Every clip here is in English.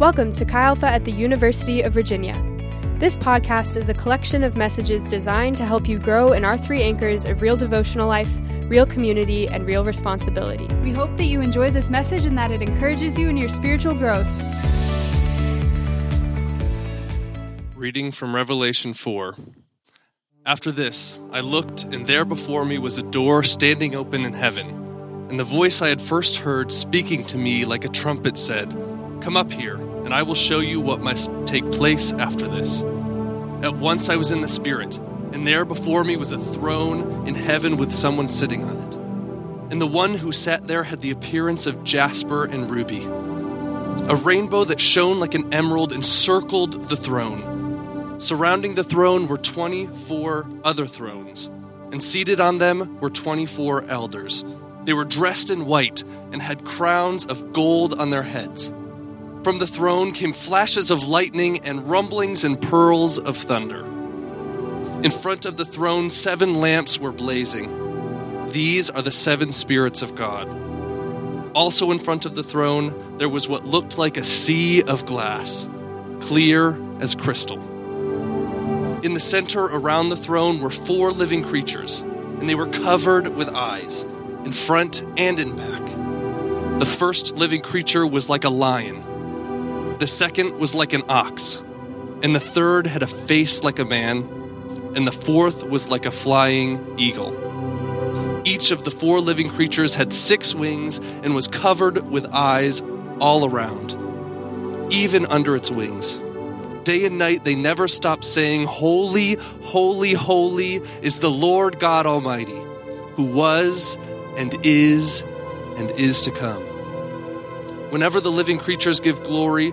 Welcome to Chi Alpha at the University of Virginia. This podcast is a collection of messages designed to help you grow in our three anchors of real devotional life, real community, and real responsibility. We hope that you enjoy this message and that it encourages you in your spiritual growth. Reading from Revelation 4. After this, I looked, and there before me was a door standing open in heaven. And the voice I had first heard speaking to me like a trumpet said, Come up here, and I will show you what must take place after this. At once I was in the Spirit, and there before me was a throne in heaven with someone sitting on it. And the one who sat there had the appearance of jasper and ruby. A rainbow that shone like an emerald encircled the throne. Surrounding the throne were 24 other thrones, and seated on them were 24 elders. They were dressed in white and had crowns of gold on their heads. From the throne came flashes of lightning and rumblings and pearls of thunder. In front of the throne, seven lamps were blazing. These are the seven spirits of God. Also, in front of the throne, there was what looked like a sea of glass, clear as crystal. In the center around the throne were four living creatures, and they were covered with eyes, in front and in back. The first living creature was like a lion the second was like an ox, and the third had a face like a man, and the fourth was like a flying eagle. Each of the four living creatures had six wings and was covered with eyes all around, even under its wings. Day and night they never stopped saying, Holy, holy, holy is the Lord God Almighty, who was and is and is to come. Whenever the living creatures give glory,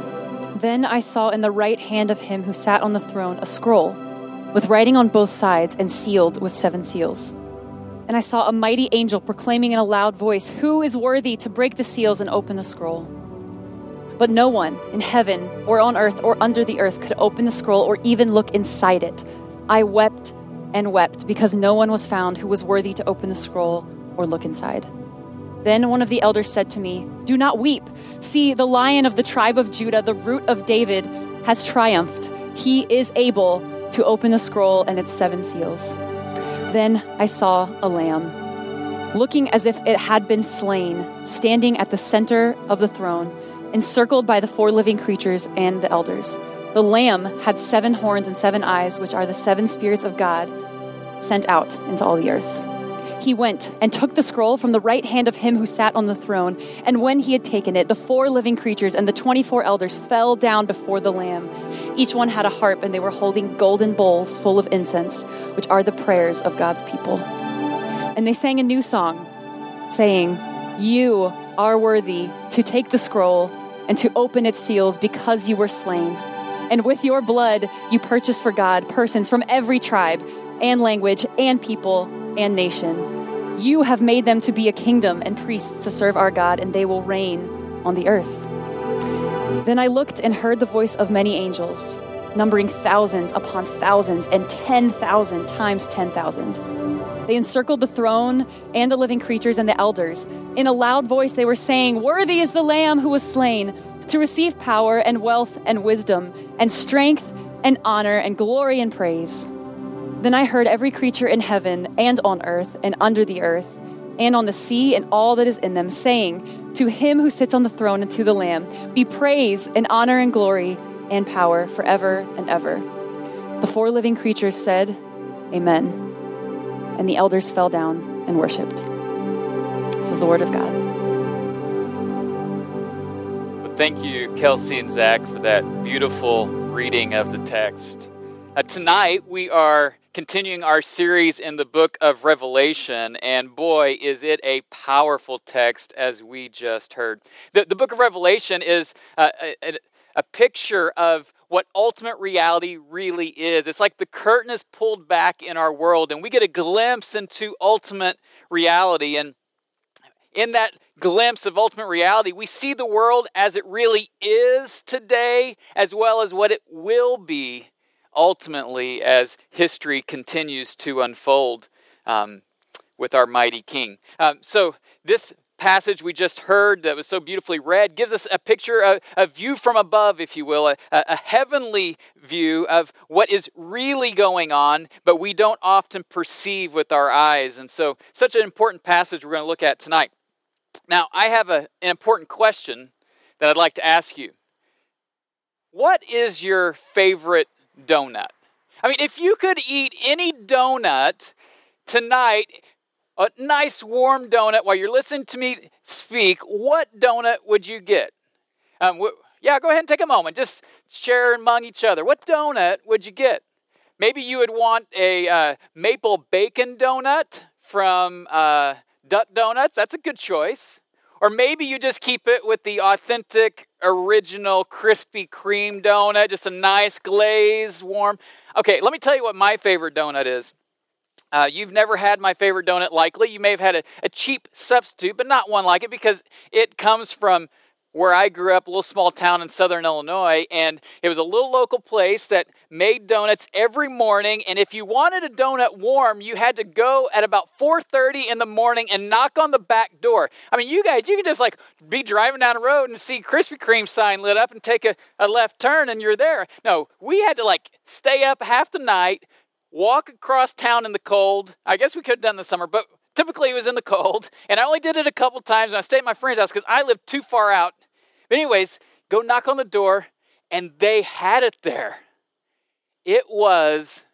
Then I saw in the right hand of him who sat on the throne a scroll with writing on both sides and sealed with seven seals. And I saw a mighty angel proclaiming in a loud voice, Who is worthy to break the seals and open the scroll? But no one in heaven or on earth or under the earth could open the scroll or even look inside it. I wept and wept because no one was found who was worthy to open the scroll or look inside. Then one of the elders said to me, Do not weep. See, the lion of the tribe of Judah, the root of David, has triumphed. He is able to open the scroll and its seven seals. Then I saw a lamb, looking as if it had been slain, standing at the center of the throne, encircled by the four living creatures and the elders. The lamb had seven horns and seven eyes, which are the seven spirits of God sent out into all the earth he went and took the scroll from the right hand of him who sat on the throne. And when he had taken it, the four living creatures and the 24 elders fell down before the Lamb. Each one had a harp, and they were holding golden bowls full of incense, which are the prayers of God's people. And they sang a new song, saying, You are worthy to take the scroll and to open its seals because you were slain. And with your blood, you purchased for God persons from every tribe and language and people and nation. You have made them to be a kingdom and priests to serve our God, and they will reign on the earth. Then I looked and heard the voice of many angels, numbering thousands upon thousands and 10,000 times 10,000. They encircled the throne and the living creatures and the elders. In a loud voice, they were saying, Worthy is the Lamb who was slain to receive power and wealth and wisdom and strength and honor and glory and praise. Then I heard every creature in heaven and on earth and under the earth and on the sea and all that is in them, saying, To him who sits on the throne and to the Lamb, be praise and honor and glory and power forever and ever. The four living creatures said, Amen. And the elders fell down and worshiped. This is the word of God. Thank you, Kelsey and Zach, for that beautiful reading of the text. Uh, tonight, we are continuing our series in the book of Revelation, and boy, is it a powerful text as we just heard. The, the book of Revelation is uh, a, a picture of what ultimate reality really is. It's like the curtain is pulled back in our world and we get a glimpse into ultimate reality. And in that glimpse of ultimate reality, we see the world as it really is today, as well as what it will be ultimately as history continues to unfold um, with our mighty King. Um, so, this passage we just heard that was so beautifully read gives us a picture, a, a view from above, if you will, a, a, heavenly view of what is really going on, but we don't often perceive with our eyes. And so, such an important passage we're going to look at tonight. Now, I have a, an important question that I'd like to ask you. What is your favorite donut? I mean, if you could eat any donut tonight, a nice warm donut while you're listening to me speak, what donut would you get? Um, yeah, go ahead and take a moment. Just share among each other. What donut would you get? Maybe you would want a uh, maple bacon donut from uh, Duck Donuts. That's a good choice. Or maybe you just keep it with the authentic, original Krispy Kreme donut, just a nice glaze, warm. Okay, let me tell you what my favorite donut is. Uh, you've never had my favorite donut, likely. You may have had a, a cheap substitute, but not one like it because it comes from where I grew up, a little small town in southern Illinois, and it was a little local place that made donuts every morning. And if you wanted a donut warm, you had to go at about 4:30 in the morning and knock on the back door. I mean, you guys, you can just like be driving down the road and see Krispy Kreme sign lit up and take a, a left turn and you're there. No, we had to like stay up half the night, walk across town in the cold. I guess we could have done the summer, but typically it was in the cold. And I only did it a couple times when I stayed at my friend's house because I lived too far out. But anyways, go knock on the door, and they had it there. It was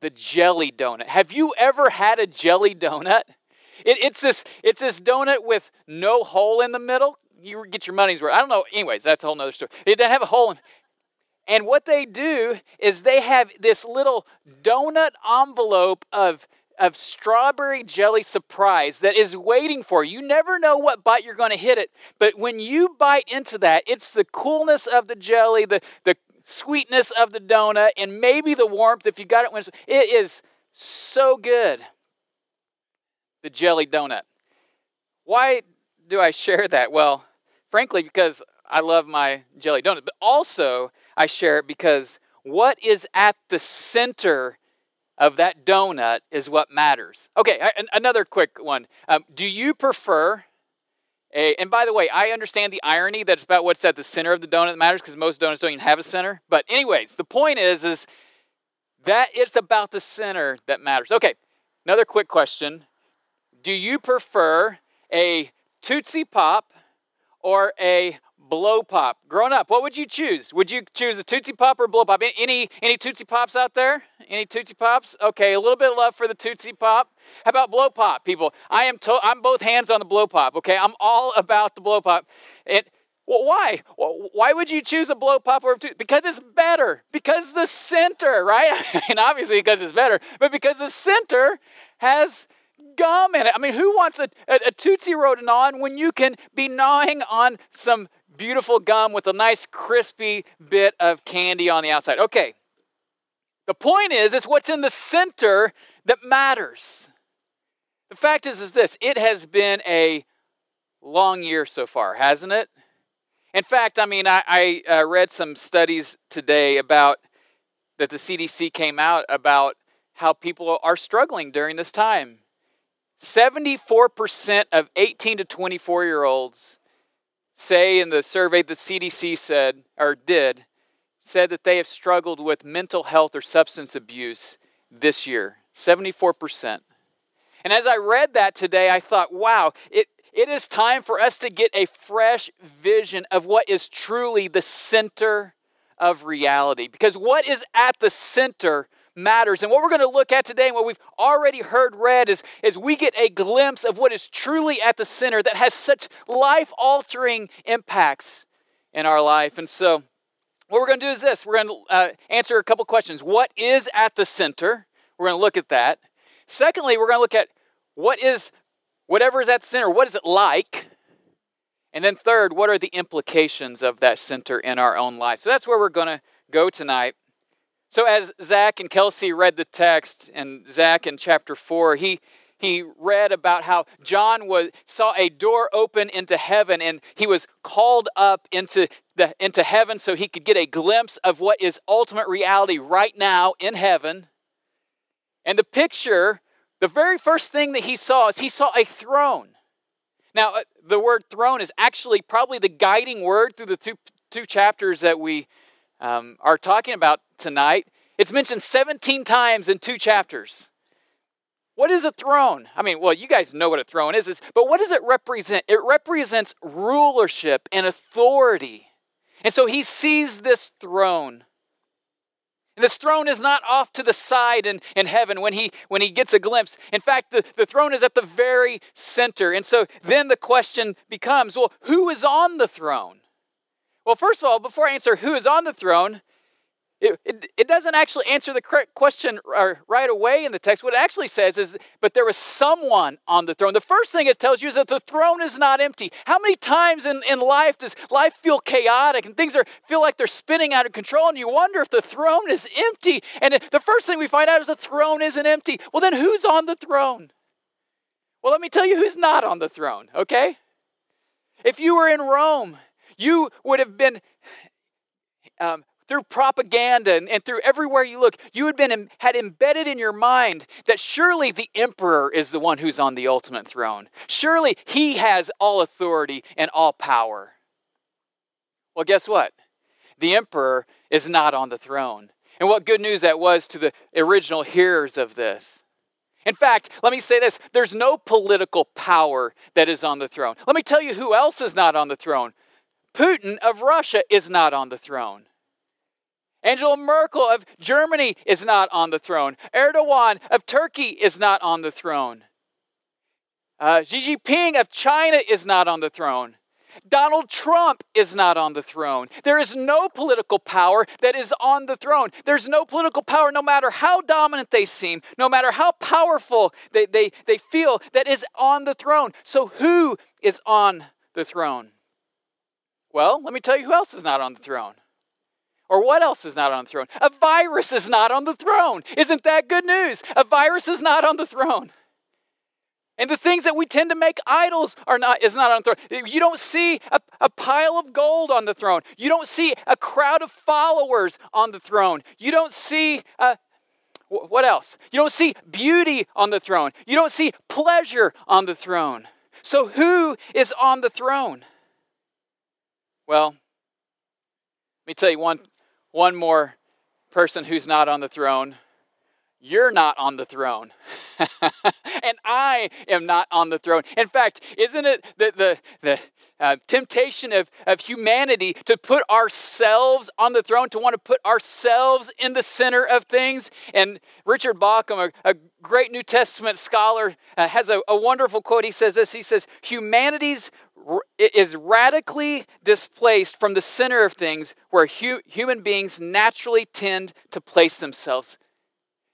the jelly donut. Have you ever had a jelly donut? It, it's this it's this donut with no hole in the middle. You get your money's worth. I don't know. Anyways, that's a whole nother story. It doesn't have a hole in. And what they do is they have this little donut envelope of of strawberry jelly surprise that is waiting for you. You never know what bite you're going to hit it, but when you bite into that, it's the coolness of the jelly, the, the sweetness of the donut, and maybe the warmth if you got it when it is so good. The jelly donut. Why do I share that? Well, frankly, because I love my jelly donut, but also I share it because what is at the center of that donut is what matters. Okay, another quick one. Um, do you prefer a, and by the way, I understand the irony that it's about what's at the center of the donut that matters because most donuts don't even have a center. But anyways, the point is, is that it's about the center that matters. Okay, another quick question. Do you prefer a Tootsie Pop or a blow pop. Growing up, what would you choose? Would you choose a Tootsie Pop or blow pop? Any any Tootsie Pops out there? Any Tootsie Pops? Okay, a little bit of love for the Tootsie Pop. How about blow pop, people? I am to- I'm both hands on the blow pop. Okay, I'm all about the blow pop. It well, why? Why would you choose a blow pop or a Tootsie? Because it's better. Because the center, right? and obviously because it's better, but because the center has gum in it. I mean, who wants a, a, a Tootsie Roll on when you can be gnawing on some beautiful gum with a nice crispy bit of candy on the outside. Okay. The point is, it's what's in the center that matters. The fact is, is this it has been a long year so far, hasn't it? In fact, I mean, I, I uh, read some studies today about that the CDC came out about how people are struggling during this time. 74% of 18 to 24 year olds say in the survey the CDC said, or did, said that they have struggled with mental health or substance abuse this year 74%. And as I read that today, I thought, wow, it, it is time for us to get a fresh vision of what is truly the center of reality. Because what is at the center matters. And what we're going to look at today and what we've already heard read is, is we get a glimpse of what is truly at the center that has such life altering impacts in our life. And so, what we're going to do is this we're going to uh, answer a couple questions. What is at the center? We're going to look at that. Secondly, we're going to look at what is whatever is at the center, what is it like? And then, third, what are the implications of that center in our own life? So that's where we're going to go tonight. So, as Zach and Kelsey read the text, and Zach in chapter 4, he, he read about how John was, saw a door open into heaven and he was called up into, the, into heaven so he could get a glimpse of what is ultimate reality right now in heaven. And the picture, the very first thing that he saw is he saw a throne. Now, uh, the word throne is actually probably the guiding word through the two, two chapters that we um, are talking about tonight. It's mentioned 17 times in two chapters. What is a throne? I mean, well, you guys know what a throne is, but what does it represent? It represents rulership and authority. And so he sees this throne. And this throne is not off to the side in, in heaven when he when he gets a glimpse. In fact, the, the throne is at the very center. And so then the question becomes, well, who is on the throne? Well, first of all, before I answer who is on the throne, it, it, it, doesn't actually answer the correct question right away in the text. What it actually says is, but there was someone on the throne. The first thing it tells you is that the throne is not empty. How many times in, in life does life feel chaotic and things are feel like they're spinning out of control and you wonder if the throne is empty? And the first thing we find out is the throne isn't empty. Well, then who's on the throne? Well, let me tell you who's not on the throne, okay? If you were in Rome, you would have been um, through propaganda and, and, through everywhere you look, you had been had embedded in your mind that surely the emperor is the one who's on the ultimate throne. Surely he has all authority and all power. Well, guess what? The emperor is not on the throne. And what good news that was to the original hearers of this. In fact, let me say this there's no political power that is on the throne. Let me tell you who else is not on the throne. Putin of Russia is not on the throne. Angela Merkel of Germany is not on the throne. Erdogan of Turkey is not on the throne. Uh, Xi Jinping of China is not on the throne. Donald Trump is not on the throne. There is no political power that is on the throne. There's no political power, no matter how dominant they seem, no matter how powerful they, they, they feel, that is on the throne. So, who is on the throne? Well, let me tell you who else is not on the throne. Or what else is not on the throne? A virus is not on the throne. Isn't that good news? A virus is not on the throne. And the things that we tend to make idols are not is not on the throne. You don't see a, a pile of gold on the throne. You don't see a crowd of followers on the throne. You don't see uh, what else? You don't see beauty on the throne. You don't see pleasure on the throne. So who is on the throne? Well, let me tell you one one more person who's not on the throne. You're not on the throne. and I am not on the throne. In fact, isn't it the, the, the uh, temptation of, of humanity to put ourselves on the throne, to want to put ourselves in the center of things? And Richard Bauckham, a, a great New Testament scholar, uh, has a, a wonderful quote. He says this He says, Humanity's is radically displaced from the center of things where hu- human beings naturally tend to place themselves.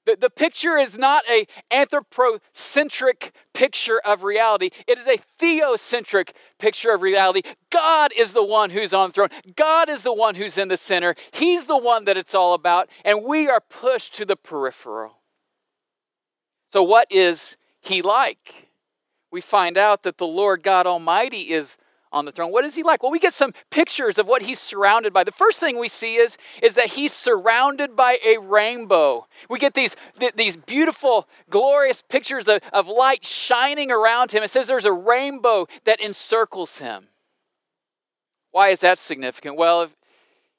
The, the picture is not a anthropocentric picture of reality. It is a theocentric picture of reality. God is the one who's on the throne. God is the one who's in the center. He's the one that it's all about, and we are pushed to the peripheral. So, what is he like? We find out that the Lord God Almighty is on the throne. What is he like? Well, we get some pictures of what he's surrounded by. The first thing we see is, is that he's surrounded by a rainbow. We get these, th- these beautiful, glorious pictures of, of light shining around him. It says there's a rainbow that encircles him. Why is that significant? Well, if,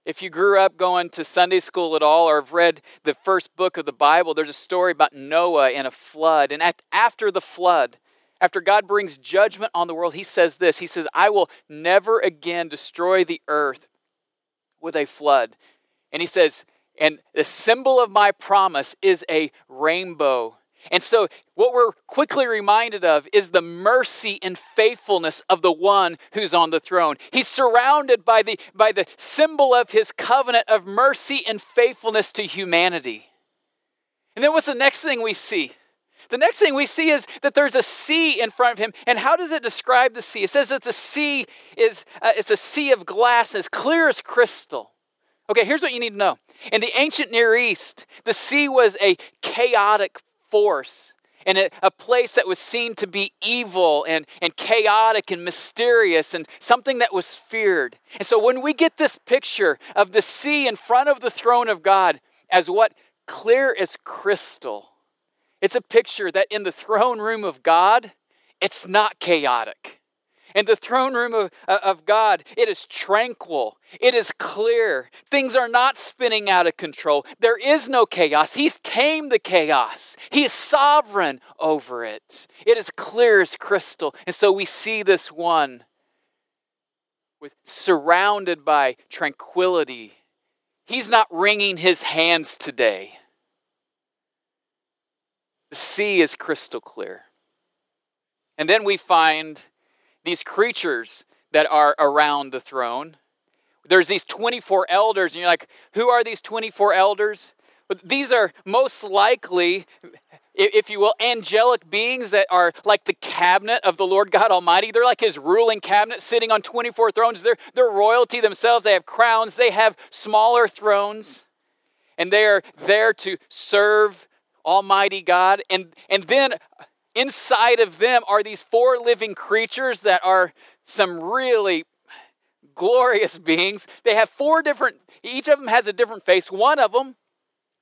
if you grew up going to Sunday school at all or have read the first book of the Bible, there's a story about Noah and a flood. And at, after the flood, after God brings judgment on the world, he says this He says, I will never again destroy the earth with a flood. And he says, and the symbol of my promise is a rainbow. And so, what we're quickly reminded of is the mercy and faithfulness of the one who's on the throne. He's surrounded by the, by the symbol of his covenant of mercy and faithfulness to humanity. And then, what's the next thing we see? The next thing we see is that there's a sea in front of him. And how does it describe the sea? It says that the sea is uh, it's a sea of glass, as clear as crystal. Okay, here's what you need to know. In the ancient Near East, the sea was a chaotic force and a, a, place that was seen to be evil and, and chaotic and mysterious and something that was feared. And so when we get this picture of the sea in front of the throne of God as what clear as crystal, it's a picture that in the throne room of God, it's not chaotic. In the throne room of, uh, of God, it is tranquil. It is clear. Things are not spinning out of control. There is no chaos. He's tamed the chaos. He is sovereign over it. It is clear as crystal. And so we see this one with surrounded by tranquility. He's not wringing his hands today. Sea is crystal clear. And then we find these creatures that are around the throne. There's these 24 elders, and you're like, who are these 24 elders? These are most likely, if you will, angelic beings that are like the cabinet of the Lord God Almighty. They're like his ruling cabinet sitting on 24 thrones. They're, they're royalty themselves. They have crowns, they have smaller thrones, and they are there to serve Almighty God. And, and then Inside of them are these four living creatures that are some really glorious beings. They have four different, each of them has a different face. One of them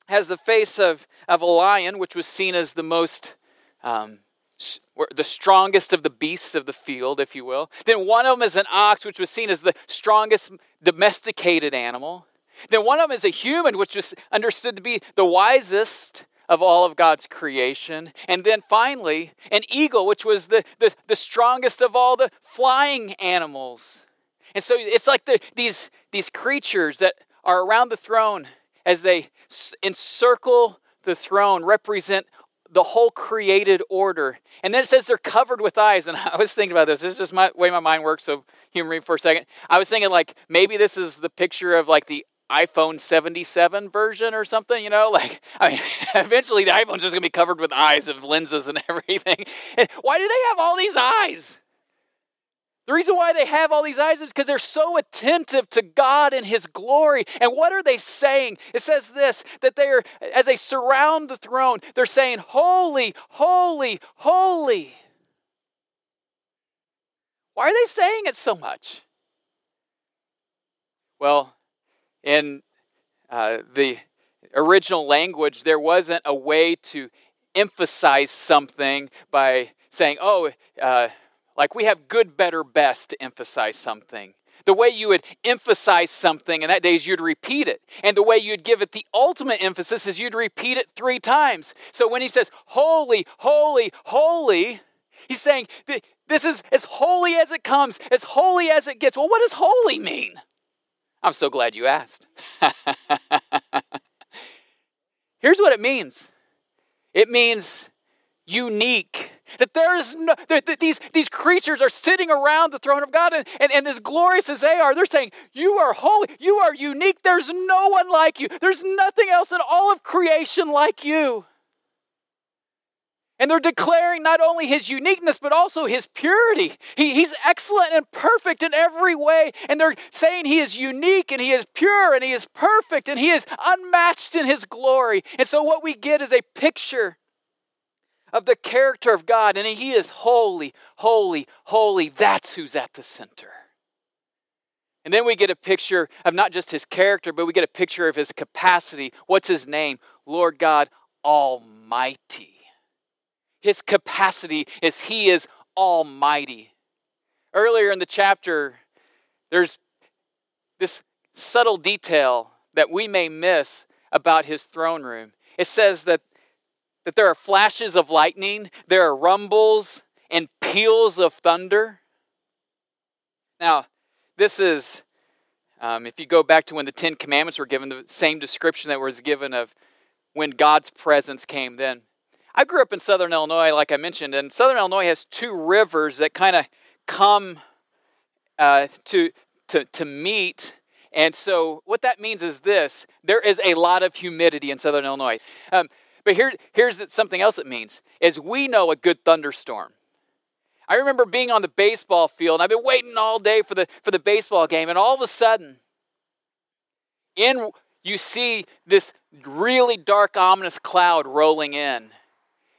has the face of, of a lion, which was seen as the most, um, the strongest of the beasts of the field, if you will. Then one of them is an ox, which was seen as the strongest domesticated animal. Then one of them is a human, which was understood to be the wisest of all of God's creation. And then finally, an eagle, which was the, the, the strongest of all the flying animals. And so it's like the, these, these creatures that are around the throne as they encircle the throne represent the whole created order. And then it says they're covered with eyes. And I was thinking about this. This is just my way my mind works, so humor me for a second. I was thinking like maybe this is the picture of like the iPhone 77 version or something, you know? Like, I mean, eventually the iPhone's just gonna be covered with eyes and lenses and everything. why do they have all these eyes? The reason why they have all these eyes is because they're so attentive to God and His glory. And what are they saying? It says this that they are, as they surround the throne, they're saying, Holy, holy, holy. Why are they saying it so much? Well, in uh, the original language, there wasn't a way to emphasize something by saying, oh, uh, like we have good, better, best to emphasize something. The way you would emphasize something in that day is you'd repeat it. And the way you'd give it the ultimate emphasis is you'd repeat it three times. So when he says, holy, holy, holy, he's saying, this is as holy as it comes, as holy as it gets. Well, what does holy mean? I'm so glad you asked. Here's what it means it means unique. That there is no, that, these, these creatures are sitting around the throne of God, and, and, and as glorious as they are, they're saying, You are holy, you are unique, there's no one like you, there's nothing else in all of creation like you. And they're declaring not only his uniqueness, but also his purity. He, he's excellent and perfect in every way. And they're saying he is unique and he is pure and he is perfect and he is unmatched in his glory. And so, what we get is a picture of the character of God. And he is holy, holy, holy. That's who's at the center. And then we get a picture of not just his character, but we get a picture of his capacity. What's his name? Lord God Almighty. His capacity is He is almighty. Earlier in the chapter, there's this subtle detail that we may miss about His throne room. It says that, that there are flashes of lightning, there are rumbles and peals of thunder. Now, this is, um, if you go back to when the Ten Commandments were given, the same description that was given of when God's presence came then. I grew up in southern Illinois, like I mentioned, and southern Illinois has two rivers that kind of come uh, to, to, to meet. And so, what that means is this there is a lot of humidity in southern Illinois. Um, But here, here's something else it means is we know a good thunderstorm. I remember being on the baseball field, and I've been waiting all day for the, for the baseball game, and all of a sudden, in you see this really dark, ominous cloud rolling in,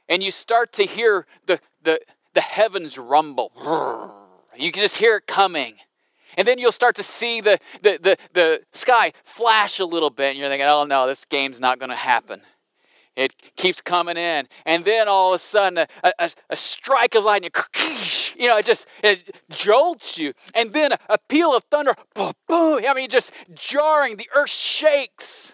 and you start to hear the, the, the heavens rumble. You can just hear it coming. And then you'll start to see the, the, the, the sky flash a little bit, and you're thinking, oh no, this game's not going to happen. It keeps coming in. And then all of a sudden, a, a, a strike of lightning, you know, it just it jolts you. And then a, a peal of thunder, boom, boom. I mean, just jarring. The earth shakes.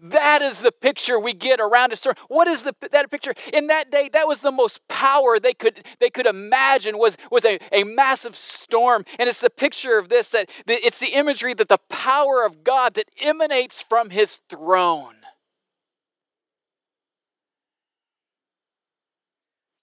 That is the picture we get around a storm. What is the, that picture? In that day, that was the most power they could, they could imagine was, was a, a massive storm. And it's the picture of this, that it's the imagery that the power of God that emanates from his throne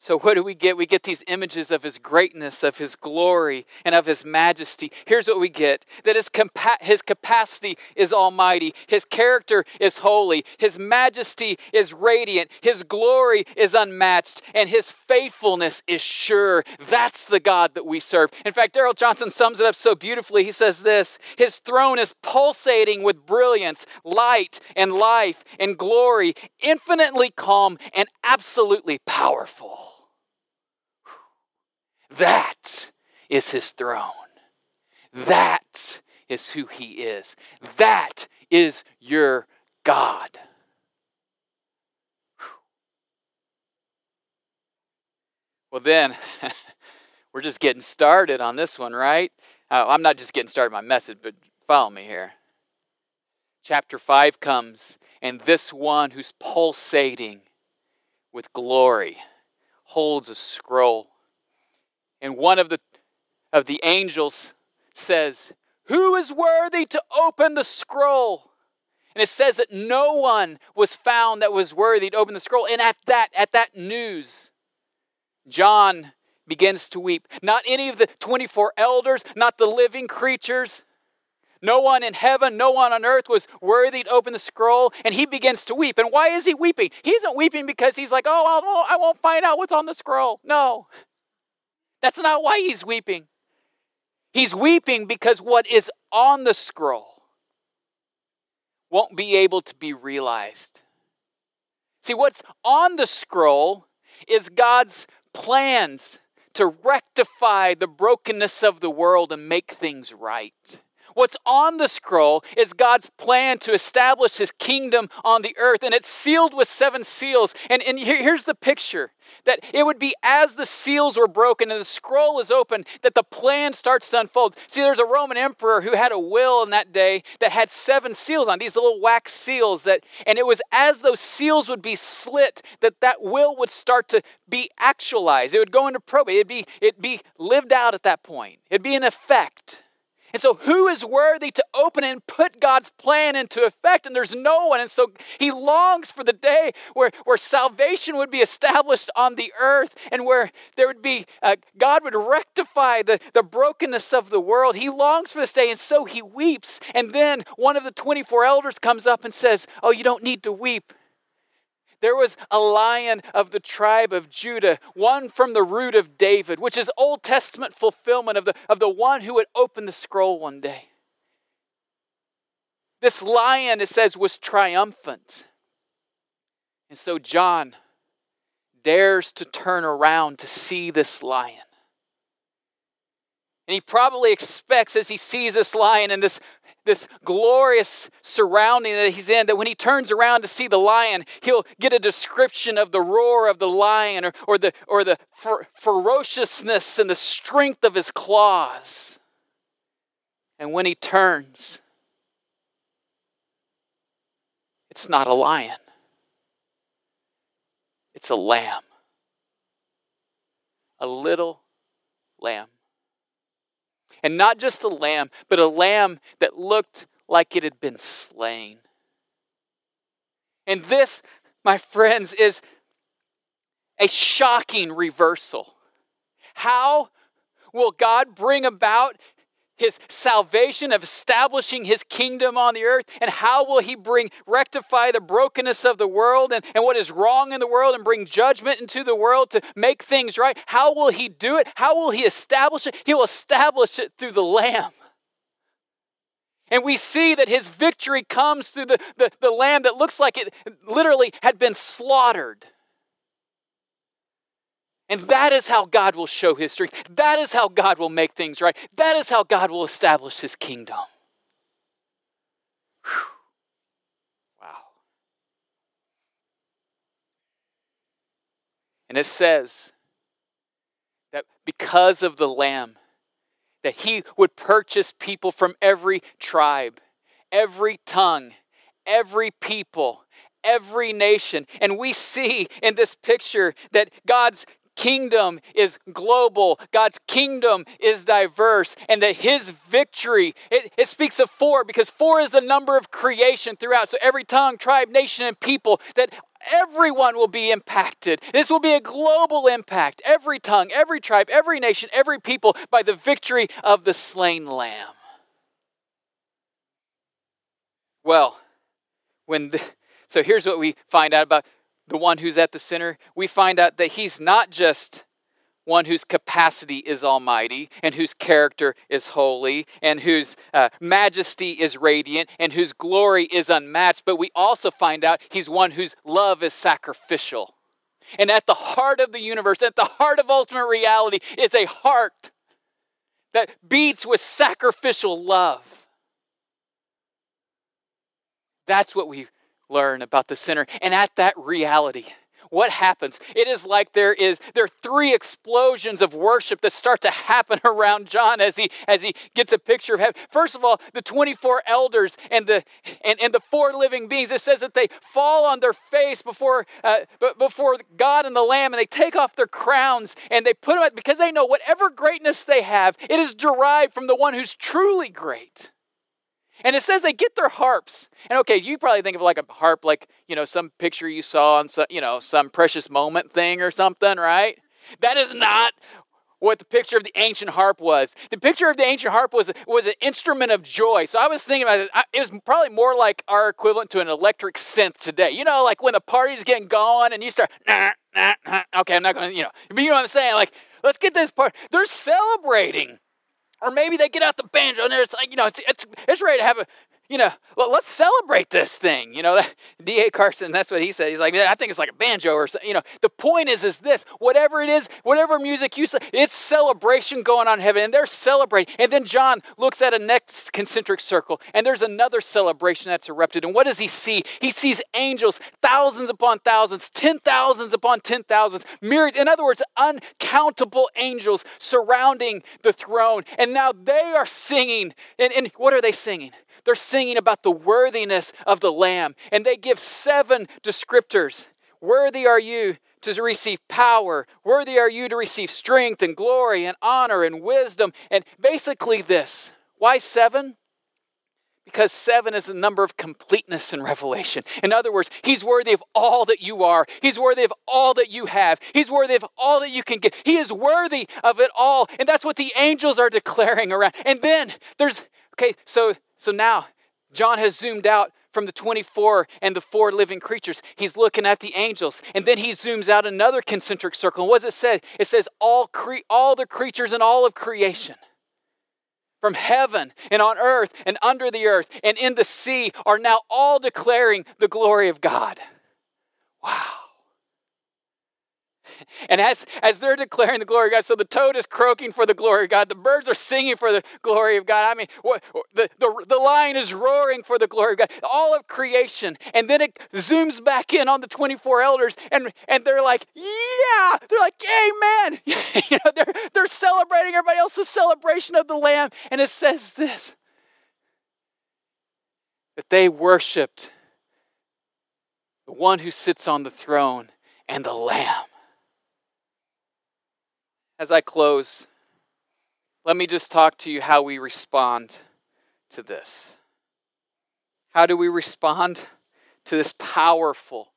So, what do we get? We get these images of his greatness, of his glory, and of his majesty. Here's what we get that his, compa- his capacity is almighty, his character is holy, his majesty is radiant, his glory is unmatched, and his faithfulness is sure. That's the God that we serve. In fact, Darrell Johnson sums it up so beautifully. He says this His throne is pulsating with brilliance, light, and life, and glory, infinitely calm, and absolutely powerful. That is his throne. That is who he is. That is your God. Well, then, we're just getting started on this one, right? Uh, I'm not just getting started my message, but follow me here. Chapter 5 comes, and this one who's pulsating with glory holds a scroll and one of the of the angels says, "Who is worthy to open the scroll?" And it says that no one was found that was worthy to open the scroll. And at that at that news, John begins to weep. Not any of the 24 elders, not the living creatures. No one in heaven, no one on earth was worthy to open the scroll, and he begins to weep. And why is he weeping? He isn't weeping because he's like, oh, I won't find out what's on the scroll. No. That's not why he's weeping. He's weeping because what is on the scroll won't be able to be realized. See, what's on the scroll is God's plans to rectify the brokenness of the world and make things right. What's on the scroll is God's plan to establish his kingdom on the earth, and it's sealed with seven seals. And, and here's the picture that it would be as the seals were broken and the scroll is opened that the plan starts to unfold. See, there's a Roman emperor who had a will in that day that had seven seals on these little wax seals that and it was as those seals would be slit that that will would start to be actualized. It would go into probate. It'd be it'd be lived out at that point. It'd be an effect. And so, who is worthy to open and put God's plan into effect? And there's no one. And so, he longs for the day where, where salvation would be established on the earth and where there would be, uh, God would rectify the, the brokenness of the world. He longs for this day. And so, he weeps. And then one of the 24 elders comes up and says, Oh, you don't need to weep. There was a lion of the tribe of Judah, one from the root of David, which is Old Testament fulfillment of the, of the one who would open the scroll one day. This lion, it says, was triumphant. And so John dares to turn around to see this lion. And he probably expects as he sees this lion and this this glorious surrounding that he's in that when he turns around to see the lion, he'll get a description of the roar of the lion or, or the, or the fer- ferociousness and the strength of his claws. And when he turns, it's not a lion, it's a lamb. A little lamb. And not just a lamb, but a lamb that looked like it had been slain. And this, my friends, is a shocking reversal. How will God bring about his salvation, of establishing his kingdom on the earth? And how will he bring, rectify the brokenness of the world and, and what is wrong in the world and bring judgment into the world to make things right? How will he do it? How will he establish it? He'll establish it through the Lamb. And we see that his victory comes through the, the, the lamb that looks like it literally had been slaughtered. And that is how God will show his strength. That is how God will make things right. That is how God will establish his kingdom. Whew. Wow. And it says that because of the Lamb, that he would purchase people from every tribe, every tongue, every people, every nation. And we see in this picture that God's kingdom is global, God's kingdom is diverse, and that his victory, it, it, speaks of four because four is the number of creation throughout. So every tongue, tribe, nation, and people, that everyone will be impacted. This will be a global impact. Every tongue, every tribe, every nation, every people by the victory of the slain lamb. Well, when the, so here's what we find out about the one who's at the center. We find out that he's not just one whose capacity is almighty, and whose character is holy, and whose uh, majesty is radiant, and whose glory is unmatched. But we also find out he's one whose love is sacrificial. And at the heart of the universe, at the heart of ultimate reality, is a heart that beats with sacrificial love. That's what we learn about the sinner. And at that reality, what happens? It is like there is there are three explosions of worship that start to happen around John as he as he gets a picture of heaven. First of all, the 24 elders and the and, and the four living beings. It says that they fall on their face before uh, before God and the Lamb, and they take off their crowns and they put them because they know whatever greatness they have, it is derived from the one who's truly great. And it says they get their harps. And okay, you probably think of like a harp, like, you know, some picture you saw on some, you know, some precious moment thing or something, right? That is not what the picture of the ancient harp was. The picture of the ancient harp was, was an instrument of joy. So I was thinking about it. It was probably more like our equivalent to an electric synth today. You know, like when the party's getting going and you start, nah, nah, nah. okay, I'm not going to, you know, but you know what I'm saying? Like, let's get this part. They're celebrating. Or maybe they get out the banjo and it's like, you know, it's, it's, it's ready to have a, you know, let's celebrate this thing. You know, D.A. Carson, that's what he said. He's like, I think it's like a banjo or something. You know, the point is, is this, whatever it is, whatever music you say, it's celebration going on in heaven and they're celebrating. And then John looks at a next concentric circle and there's another celebration that's erupted. And what does he see? He sees angels, thousands upon thousands, ten thousands upon ten thousands, myriads, in other words, uncountable angels surrounding the throne. And now they are singing. And, and what are they singing? They're singing about the worthiness of the Lamb, and they give seven descriptors. Worthy are you to receive power. Worthy are you to receive strength and glory and honor and wisdom. And basically, this. Why seven? Because seven is the number of completeness in Revelation. In other words, He's worthy of all that you are. He's worthy of all that you have. He's worthy of all that you can get. He is worthy of it all. And that's what the angels are declaring around. And then there's, okay, so so now, John has zoomed out from the 24 and the four living creatures. He's looking at the angels. And then he zooms out another concentric circle. And what does it say? It says, all, cre- all the creatures and all of creation from heaven and on earth and under the earth and in the sea are now all declaring the glory of God. Wow. And as, as they're declaring the glory of God, so the toad is croaking for the glory of God, the birds are singing for the glory of God. I mean, what, the, the, the lion is roaring for the glory of God, all of creation. And then it zooms back in on the 24 elders, and, and they're like, yeah, they're like, amen. you know, they're, they're celebrating everybody else's celebration of the Lamb. And it says this that they worshiped the one who sits on the throne and the Lamb. As I close, let me just talk to you how we respond to this. How do we respond to this powerful,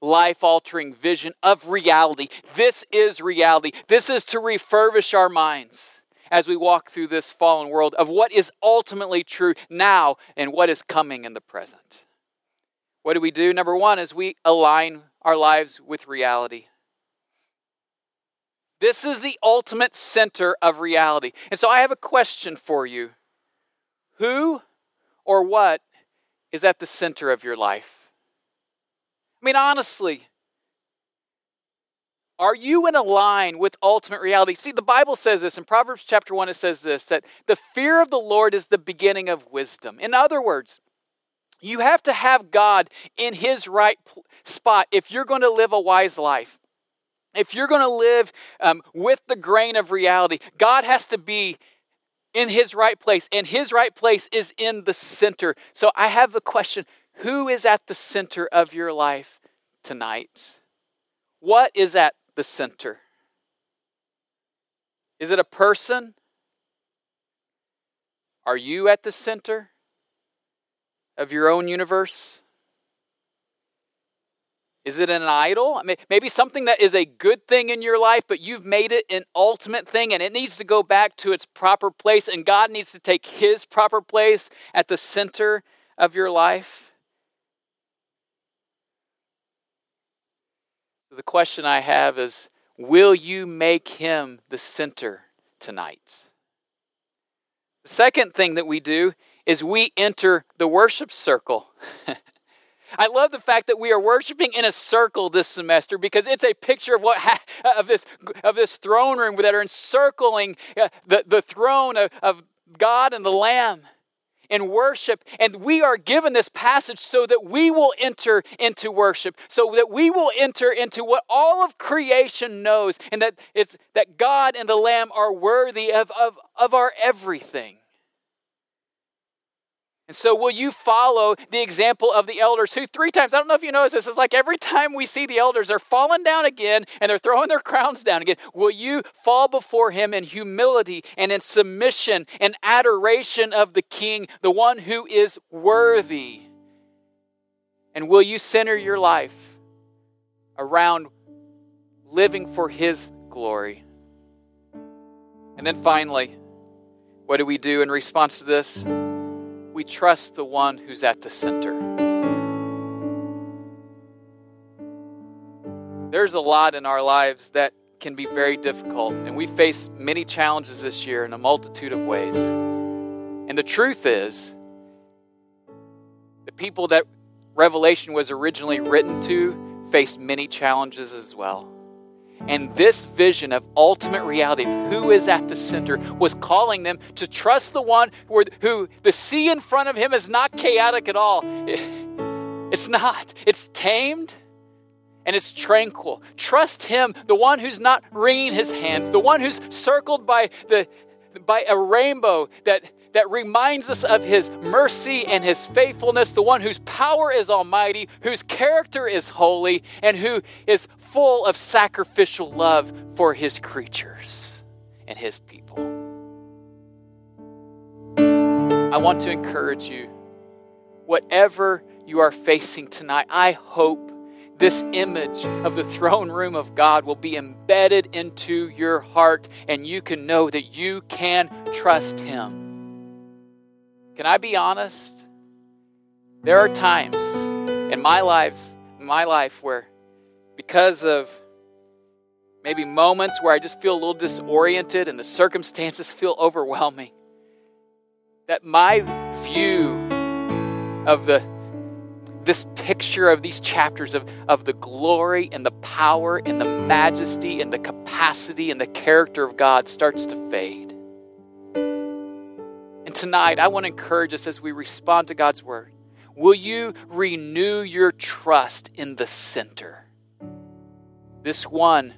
life altering vision of reality? This is reality. This is to refurbish our minds as we walk through this fallen world of what is ultimately true now and what is coming in the present. What do we do? Number one is we align our lives with reality. This is the ultimate center of reality. And so I have a question for you Who or what is at the center of your life? I mean, honestly, are you in a line with ultimate reality? See, the Bible says this in Proverbs chapter 1, it says this that the fear of the Lord is the beginning of wisdom. In other words, you have to have God in his right spot if you're going to live a wise life. If you're going to live um, with the grain of reality, God has to be in his right place, and his right place is in the center. So I have a question Who is at the center of your life tonight? What is at the center? Is it a person? Are you at the center of your own universe? Is it an idol? I mean, Maybe something that is a good thing in your life, but you've made it an ultimate thing and it needs to go back to its proper place, and God needs to take His proper place at the center of your life? The question I have is Will you make Him the center tonight? The second thing that we do is we enter the worship circle. I love the fact that we are worshiping in a circle this semester because it's a picture of what ha- of this of this throne room that are encircling uh, the, the throne of, of God and the Lamb in worship. And we are given this passage so that we will enter into worship, so that we will enter into what all of creation knows, and that it's that God and the Lamb are worthy of, of, of our everything. And so, will you follow the example of the elders who, three times, I don't know if you notice this, is like every time we see the elders, they're falling down again and they're throwing their crowns down again. Will you fall before him in humility and in submission and adoration of the king, the one who is worthy? And will you center your life around living for his glory? And then finally, what do we do in response to this? We trust the one who's at the center. There's a lot in our lives that can be very difficult, and we face many challenges this year in a multitude of ways. And the truth is, the people that Revelation was originally written to faced many challenges as well. And this vision of ultimate reality, who is at the center, was calling them to trust the one who, who the sea in front of him is not chaotic at all. It's not. It's tamed and it's tranquil. Trust him, the one who's not wringing his hands, the one who's circled by the by a rainbow that that reminds us of his mercy and his faithfulness, the one whose power is almighty, whose character is holy, and who is full of sacrificial love for his creatures and his people. I want to encourage you, whatever you are facing tonight, I hope this image of the throne room of God will be embedded into your heart and you can know that you can trust Him. Can I be honest? There are times in my lives, in my life where because of maybe moments where I just feel a little disoriented and the circumstances feel overwhelming, that my view of the this picture of these chapters of, of the glory and the power and the majesty and the capacity and the character of God starts to fade. Tonight, I want to encourage us as we respond to God's word. Will you renew your trust in the center? This one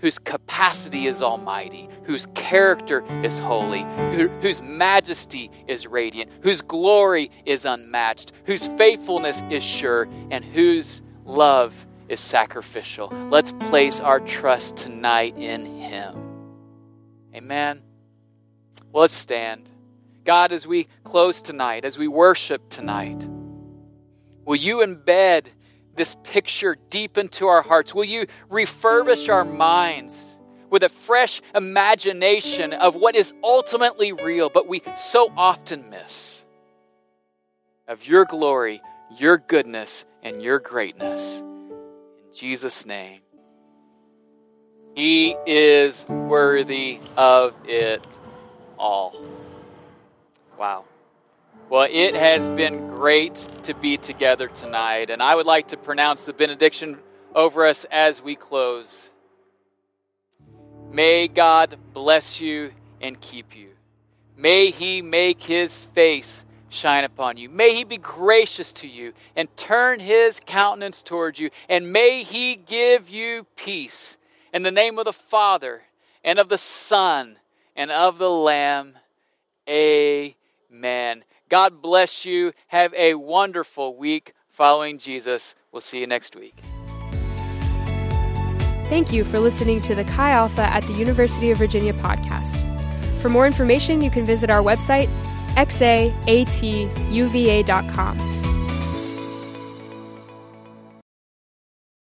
whose capacity is almighty, whose character is holy, who, whose majesty is radiant, whose glory is unmatched, whose faithfulness is sure, and whose love is sacrificial. Let's place our trust tonight in Him. Amen. Well, let's stand. God, as we close tonight, as we worship tonight, will you embed this picture deep into our hearts? Will you refurbish our minds? with a fresh imagination of what is ultimately real, but we so often miss of your glory, your goodness, and your greatness. In Jesus' name. He is worthy of it all. Wow. Well, it has been great to be together tonight, and I would like to pronounce the benediction over us as we close. May God bless you and keep you. May He make His face shine upon you. May He be gracious to you and turn His countenance towards you, and may He give you peace. In the name of the Father, and of the Son, and of the Lamb. Amen. God bless you. Have a wonderful week following Jesus. We'll see you next week. Thank you for listening to the Chi Alpha at the University of Virginia podcast. For more information, you can visit our website, xaatuva.com.